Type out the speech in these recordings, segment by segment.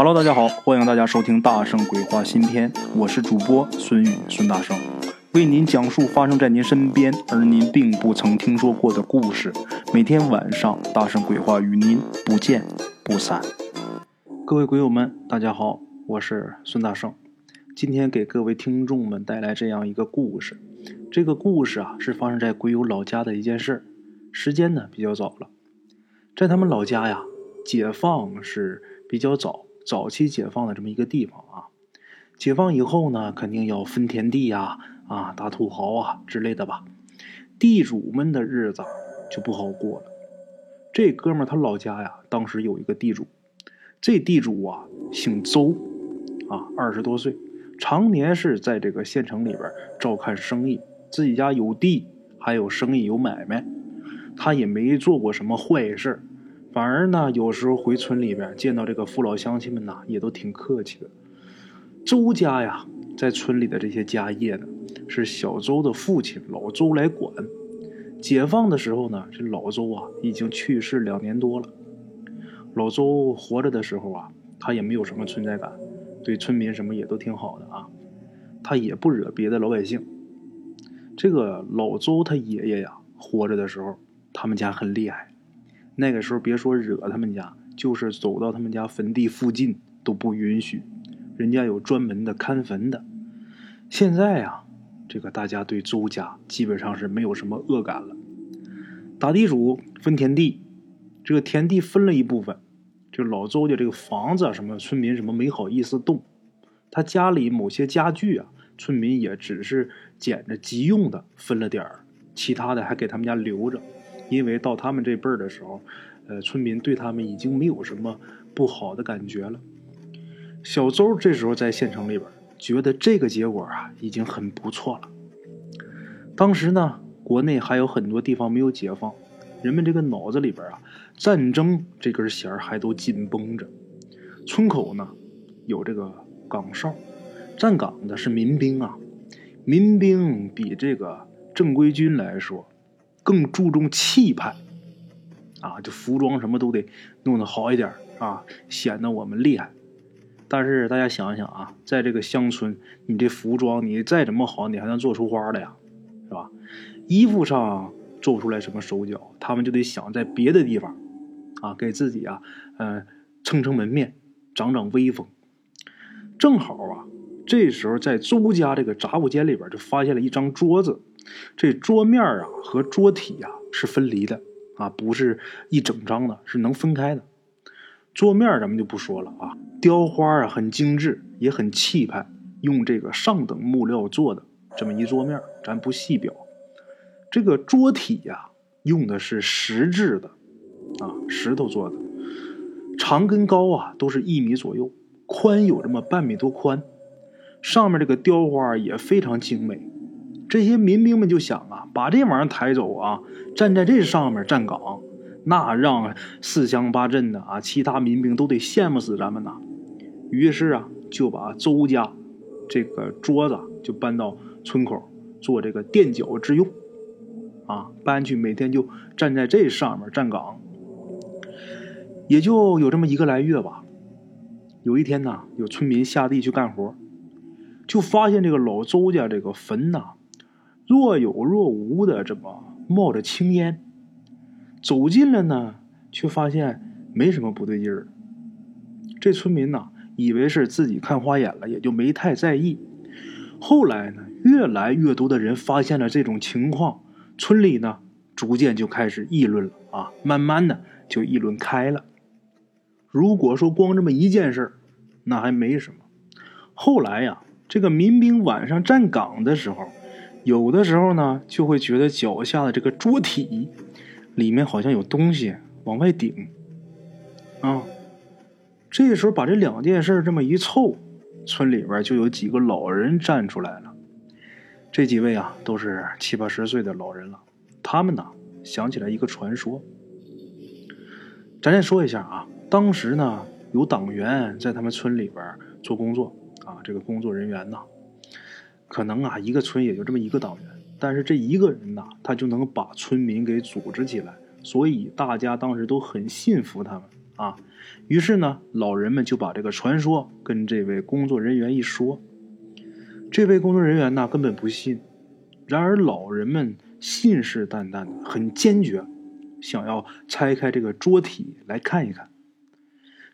Hello，大家好，欢迎大家收听《大圣鬼话》新篇，我是主播孙宇，孙大圣为您讲述发生在您身边而您并不曾听说过的故事。每天晚上，《大圣鬼话》与您不见不散。各位鬼友们，大家好，我是孙大圣，今天给各位听众们带来这样一个故事。这个故事啊，是发生在鬼友老家的一件事儿，时间呢比较早了，在他们老家呀，解放是比较早。早期解放的这么一个地方啊，解放以后呢，肯定要分田地呀，啊，打土豪啊之类的吧。地主们的日子就不好过了。这哥们儿他老家呀，当时有一个地主，这地主啊姓周，啊，二十多岁，常年是在这个县城里边照看生意，自己家有地，还有生意有买卖，他也没做过什么坏事。反而呢，有时候回村里边见到这个父老乡亲们呐，也都挺客气的。周家呀，在村里的这些家业呢，是小周的父亲老周来管。解放的时候呢，这老周啊已经去世两年多了。老周活着的时候啊，他也没有什么存在感，对村民什么也都挺好的啊，他也不惹别的老百姓。这个老周他爷爷呀，活着的时候，他们家很厉害。那个时候别说惹他们家，就是走到他们家坟地附近都不允许，人家有专门的看坟的。现在呀，这个大家对周家基本上是没有什么恶感了。打地主分田地，这个田地分了一部分，就老周家这个房子什么，村民什么没好意思动。他家里某些家具啊，村民也只是捡着急用的分了点儿，其他的还给他们家留着。因为到他们这辈儿的时候，呃，村民对他们已经没有什么不好的感觉了。小周这时候在县城里边，觉得这个结果啊已经很不错了。当时呢，国内还有很多地方没有解放，人们这个脑子里边啊，战争这根弦还都紧绷着。村口呢有这个岗哨，站岗的是民兵啊，民兵比这个正规军来说。更注重气派，啊，就服装什么都得弄得好一点啊，显得我们厉害。但是大家想一想啊，在这个乡村，你这服装你再怎么好，你还能做出花来呀，是吧？衣服上做不出来什么手脚，他们就得想在别的地方，啊，给自己啊，嗯，撑撑门面，长长威风。正好啊，这时候在周家这个杂物间里边就发现了一张桌子。这桌面啊和桌体呀是分离的啊，不是一整张的，是能分开的。桌面咱们就不说了啊，雕花啊很精致，也很气派，用这个上等木料做的这么一桌面，咱不细表。这个桌体呀用的是石质的啊，石头做的，长跟高啊都是一米左右，宽有这么半米多宽，上面这个雕花也非常精美。这些民兵们就想啊，把这玩意儿抬走啊，站在这上面站岗，那让四乡八镇的啊，其他民兵都得羡慕死咱们呐。于是啊，就把周家这个桌子就搬到村口做这个垫脚之用，啊，搬去每天就站在这上面站岗。也就有这么一个来月吧。有一天呢，有村民下地去干活，就发现这个老周家这个坟呐。若有若无的这么冒着青烟，走近了呢，却发现没什么不对劲儿。这村民呐，以为是自己看花眼了，也就没太在意。后来呢，越来越多的人发现了这种情况，村里呢，逐渐就开始议论了啊，慢慢的就议论开了。如果说光这么一件事儿，那还没什么。后来呀，这个民兵晚上站岗的时候。有的时候呢，就会觉得脚下的这个桌体里面好像有东西往外顶啊。这时候把这两件事这么一凑，村里边就有几个老人站出来了。这几位啊，都是七八十岁的老人了。他们呢，想起来一个传说。咱先说一下啊，当时呢，有党员在他们村里边做工作啊，这个工作人员呢。可能啊，一个村也就这么一个党员，但是这一个人呐，他就能把村民给组织起来，所以大家当时都很信服他们啊。于是呢，老人们就把这个传说跟这位工作人员一说，这位工作人员呢根本不信。然而老人们信誓旦旦的，很坚决，想要拆开这个桌体来看一看。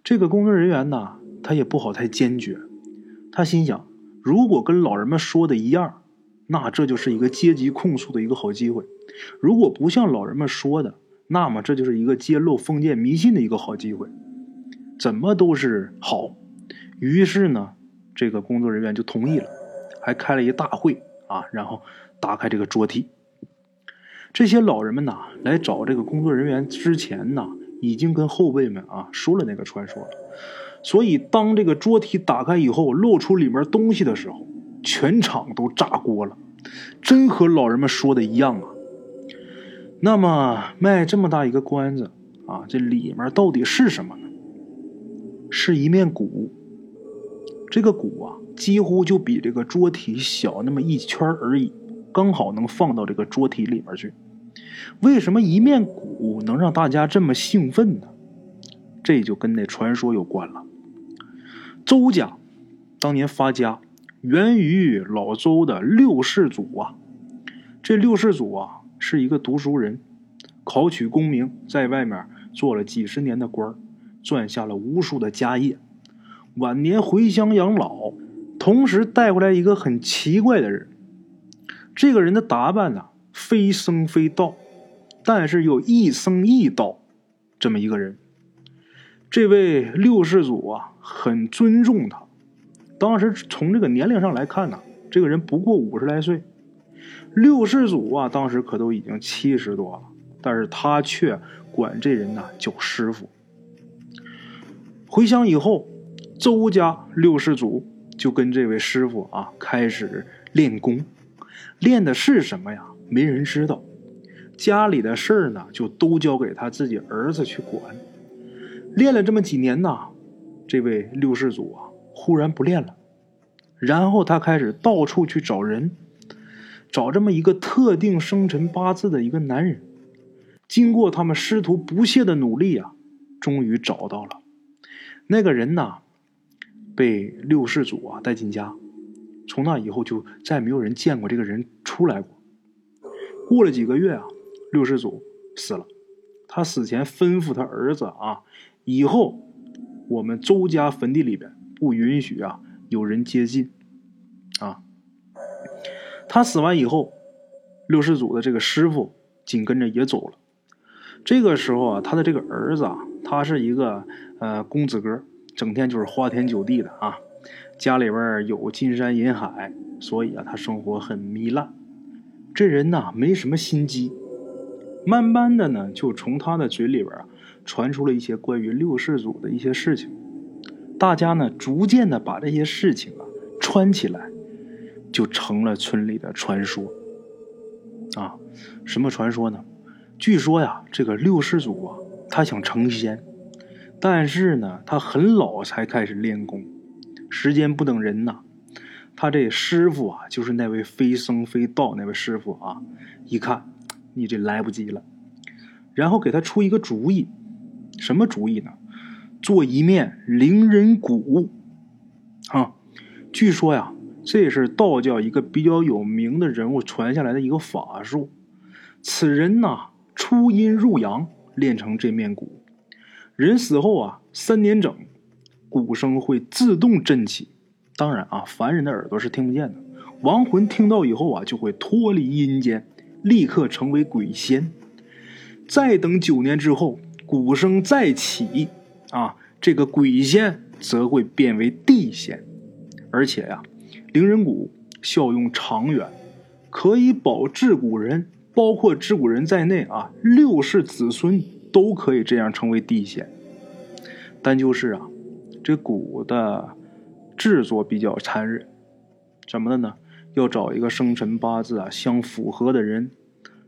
这个工作人员呢，他也不好太坚决，他心想，如果跟老人们说的一样，那这就是一个阶级控诉的一个好机会；如果不像老人们说的，那么这就是一个揭露封建迷信的一个好机会。怎么都是好，于是呢，这个工作人员就同意了，还开了一大会啊，然后打开这个桌体。这些老人们呐，来找这个工作人员之前呐，已经跟后辈们啊说了那个传说了。所以当这个桌体打开以后，露出里面东西的时候，全场都炸锅了，真和老人们说的一样啊。那么卖这么大一个关子啊，这里面到底是什么呢？是一面鼓，这个鼓啊，几乎就比这个桌体小那么一圈而已，刚好能放到这个桌体里面去。为什么一面鼓能让大家这么兴奋呢？这就跟那传说有关了。周家当年发家，源于老周的六世祖啊。这六世祖啊，是一个读书人，考取功名，在外面做了几十年的官儿。赚下了无数的家业，晚年回乡养老，同时带回来一个很奇怪的人。这个人的打扮呢，非僧非道，但是又一僧一道，这么一个人。这位六世祖啊，很尊重他。当时从这个年龄上来看呢，这个人不过五十来岁。六世祖啊，当时可都已经七十多了，但是他却管这人呢叫师傅。回乡以后，周家六世祖就跟这位师傅啊开始练功，练的是什么呀？没人知道。家里的事儿呢，就都交给他自己儿子去管。练了这么几年呐，这位六世祖啊忽然不练了，然后他开始到处去找人，找这么一个特定生辰八字的一个男人。经过他们师徒不懈的努力啊，终于找到了。那个人呐，被六世祖啊带进家，从那以后就再没有人见过这个人出来过。过了几个月啊，六世祖死了。他死前吩咐他儿子啊，以后我们周家坟地里边不允许啊有人接近。啊，他死完以后，六世祖的这个师傅紧跟着也走了。这个时候啊，他的这个儿子啊，他是一个。呃，公子哥整天就是花天酒地的啊，家里边有金山银海，所以啊，他生活很糜烂。这人呐，没什么心机。慢慢的呢，就从他的嘴里边啊，传出了一些关于六世祖的一些事情。大家呢，逐渐的把这些事情啊串起来，就成了村里的传说。啊，什么传说呢？据说呀，这个六世祖啊，他想成仙。但是呢，他很老才开始练功，时间不等人呐。他这师傅啊，就是那位非僧非道那位师傅啊，一看你这来不及了，然后给他出一个主意，什么主意呢？做一面灵人鼓啊。据说呀，这是道教一个比较有名的人物传下来的一个法术。此人呐，出阴入阳，练成这面鼓。人死后啊，三年整，鼓声会自动振起。当然啊，凡人的耳朵是听不见的。亡魂听到以后啊，就会脱离阴间，立刻成为鬼仙。再等九年之后，鼓声再起，啊，这个鬼仙则会变为地仙。而且呀，灵人鼓效用长远，可以保治古人，包括治古人在内啊，六世子孙。都可以这样成为地仙，但就是啊，这鼓的制作比较残忍，怎么的呢？要找一个生辰八字啊相符合的人，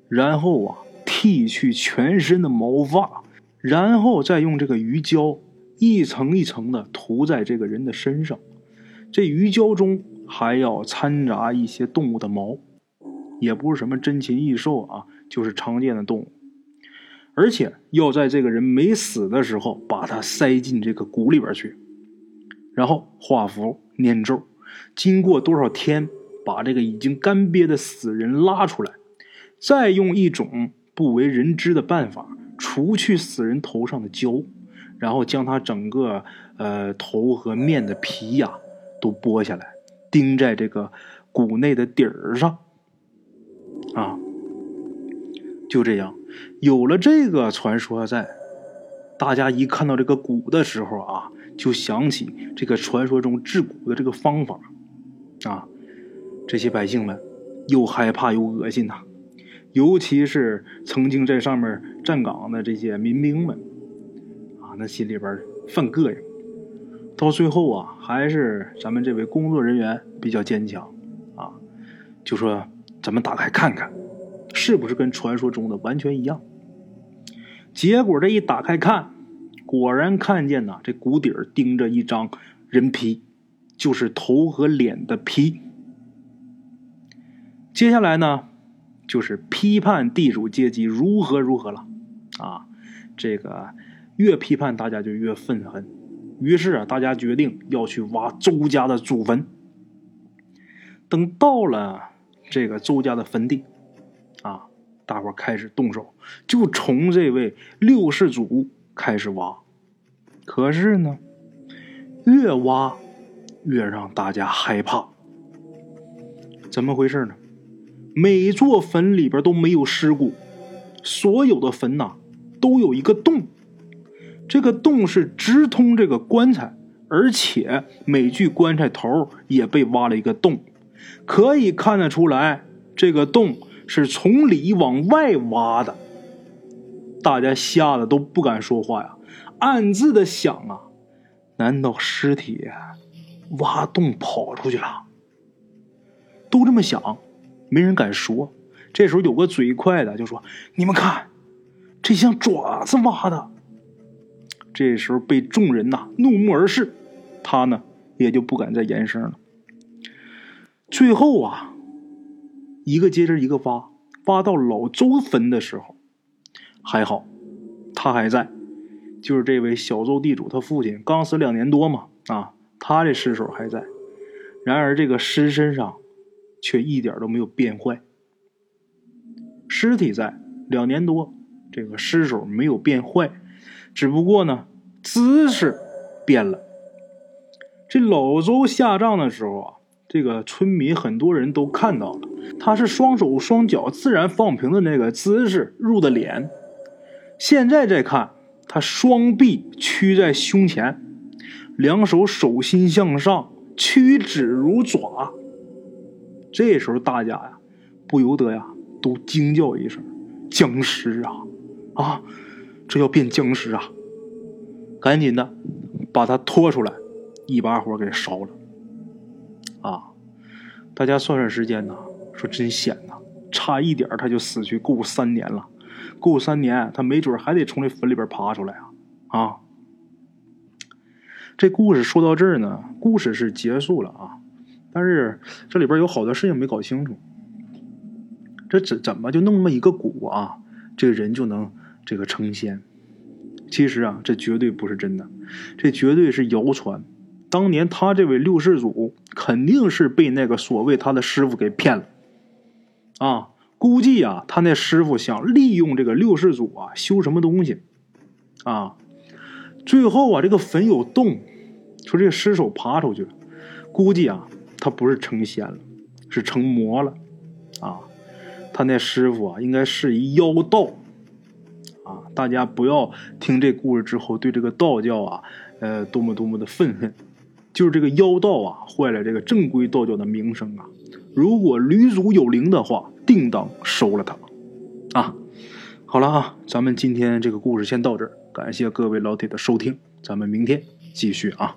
然后啊剃去全身的毛发，然后再用这个鱼胶一层一层的涂在这个人的身上，这鱼胶中还要掺杂一些动物的毛，也不是什么珍禽异兽啊，就是常见的动物。而且要在这个人没死的时候把他塞进这个鼓里边去，然后画符念咒，经过多少天把这个已经干瘪的死人拉出来，再用一种不为人知的办法除去死人头上的胶，然后将他整个呃头和面的皮呀都剥下来，钉在这个骨内的底儿上，啊。就这样，有了这个传说在，大家一看到这个鼓的时候啊，就想起这个传说中制骨的这个方法，啊，这些百姓们又害怕又恶心呐，尤其是曾经在上面站岗的这些民兵们，啊，那心里边犯膈应。到最后啊，还是咱们这位工作人员比较坚强，啊，就说咱们打开看看。是不是跟传说中的完全一样？结果这一打开看，果然看见呐，这谷底儿钉着一张人皮，就是头和脸的皮。接下来呢，就是批判地主阶级如何如何了。啊，这个越批判大家就越愤恨，于是啊，大家决定要去挖周家的祖坟。等到了这个周家的坟地。啊！大伙开始动手，就从这位六世祖开始挖。可是呢，越挖越让大家害怕。怎么回事呢？每座坟里边都没有尸骨，所有的坟呐都有一个洞，这个洞是直通这个棺材，而且每具棺材头也被挖了一个洞，可以看得出来这个洞。是从里往外挖的，大家吓得都不敢说话呀，暗自的想啊，难道尸体挖洞跑出去了？都这么想，没人敢说。这时候有个嘴快的就说：“你们看，这像爪子挖的。”这时候被众人呐怒目而视，他呢也就不敢再言声了。最后啊。一个接着一个挖，挖到老周坟的时候，还好，他还在，就是这位小周地主他父亲刚死两年多嘛，啊，他这尸首还在。然而这个尸身上却一点都没有变坏，尸体在两年多，这个尸首没有变坏，只不过呢姿势变了。这老周下葬的时候啊。这个村民很多人都看到了，他是双手双脚自然放平的那个姿势入的脸。现在再看，他双臂屈在胸前，两手手心向上，屈指如爪。这时候大家呀，不由得呀都惊叫一声：“僵尸啊！啊，这要变僵尸啊！”赶紧的把他拖出来，一把火给烧了。啊，大家算算时间呐，说真险呐，差一点他就死去够三年了，够三年他没准还得从这坟里边爬出来啊！啊，这故事说到这儿呢，故事是结束了啊，但是这里边有好多事情没搞清楚，这怎怎么就弄那么一个蛊啊，这个人就能这个成仙？其实啊，这绝对不是真的，这绝对是谣传。当年他这位六世祖肯定是被那个所谓他的师傅给骗了，啊，估计啊，他那师傅想利用这个六世祖啊修什么东西，啊，最后啊这个坟有洞，说这个尸首爬出去了，估计啊他不是成仙了，是成魔了，啊，他那师傅啊应该是一妖道，啊，大家不要听这故事之后对这个道教啊，呃，多么多么的愤恨。就是这个妖道啊，坏了这个正规道教的名声啊！如果吕祖有灵的话，定当收了他。啊，好了啊，咱们今天这个故事先到这儿，感谢各位老铁的收听，咱们明天继续啊。